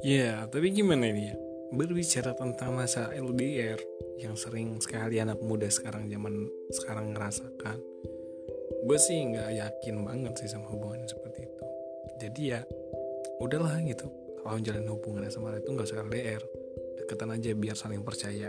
Ya, tapi gimana ini ya? Berbicara tentang masa LDR yang sering sekali anak muda sekarang zaman sekarang ngerasakan. Gue sih nggak yakin banget sih sama hubungan seperti itu. Jadi ya, udahlah gitu. Kalau jalan hubungan sama itu nggak usah LDR. Deketan aja biar saling percaya.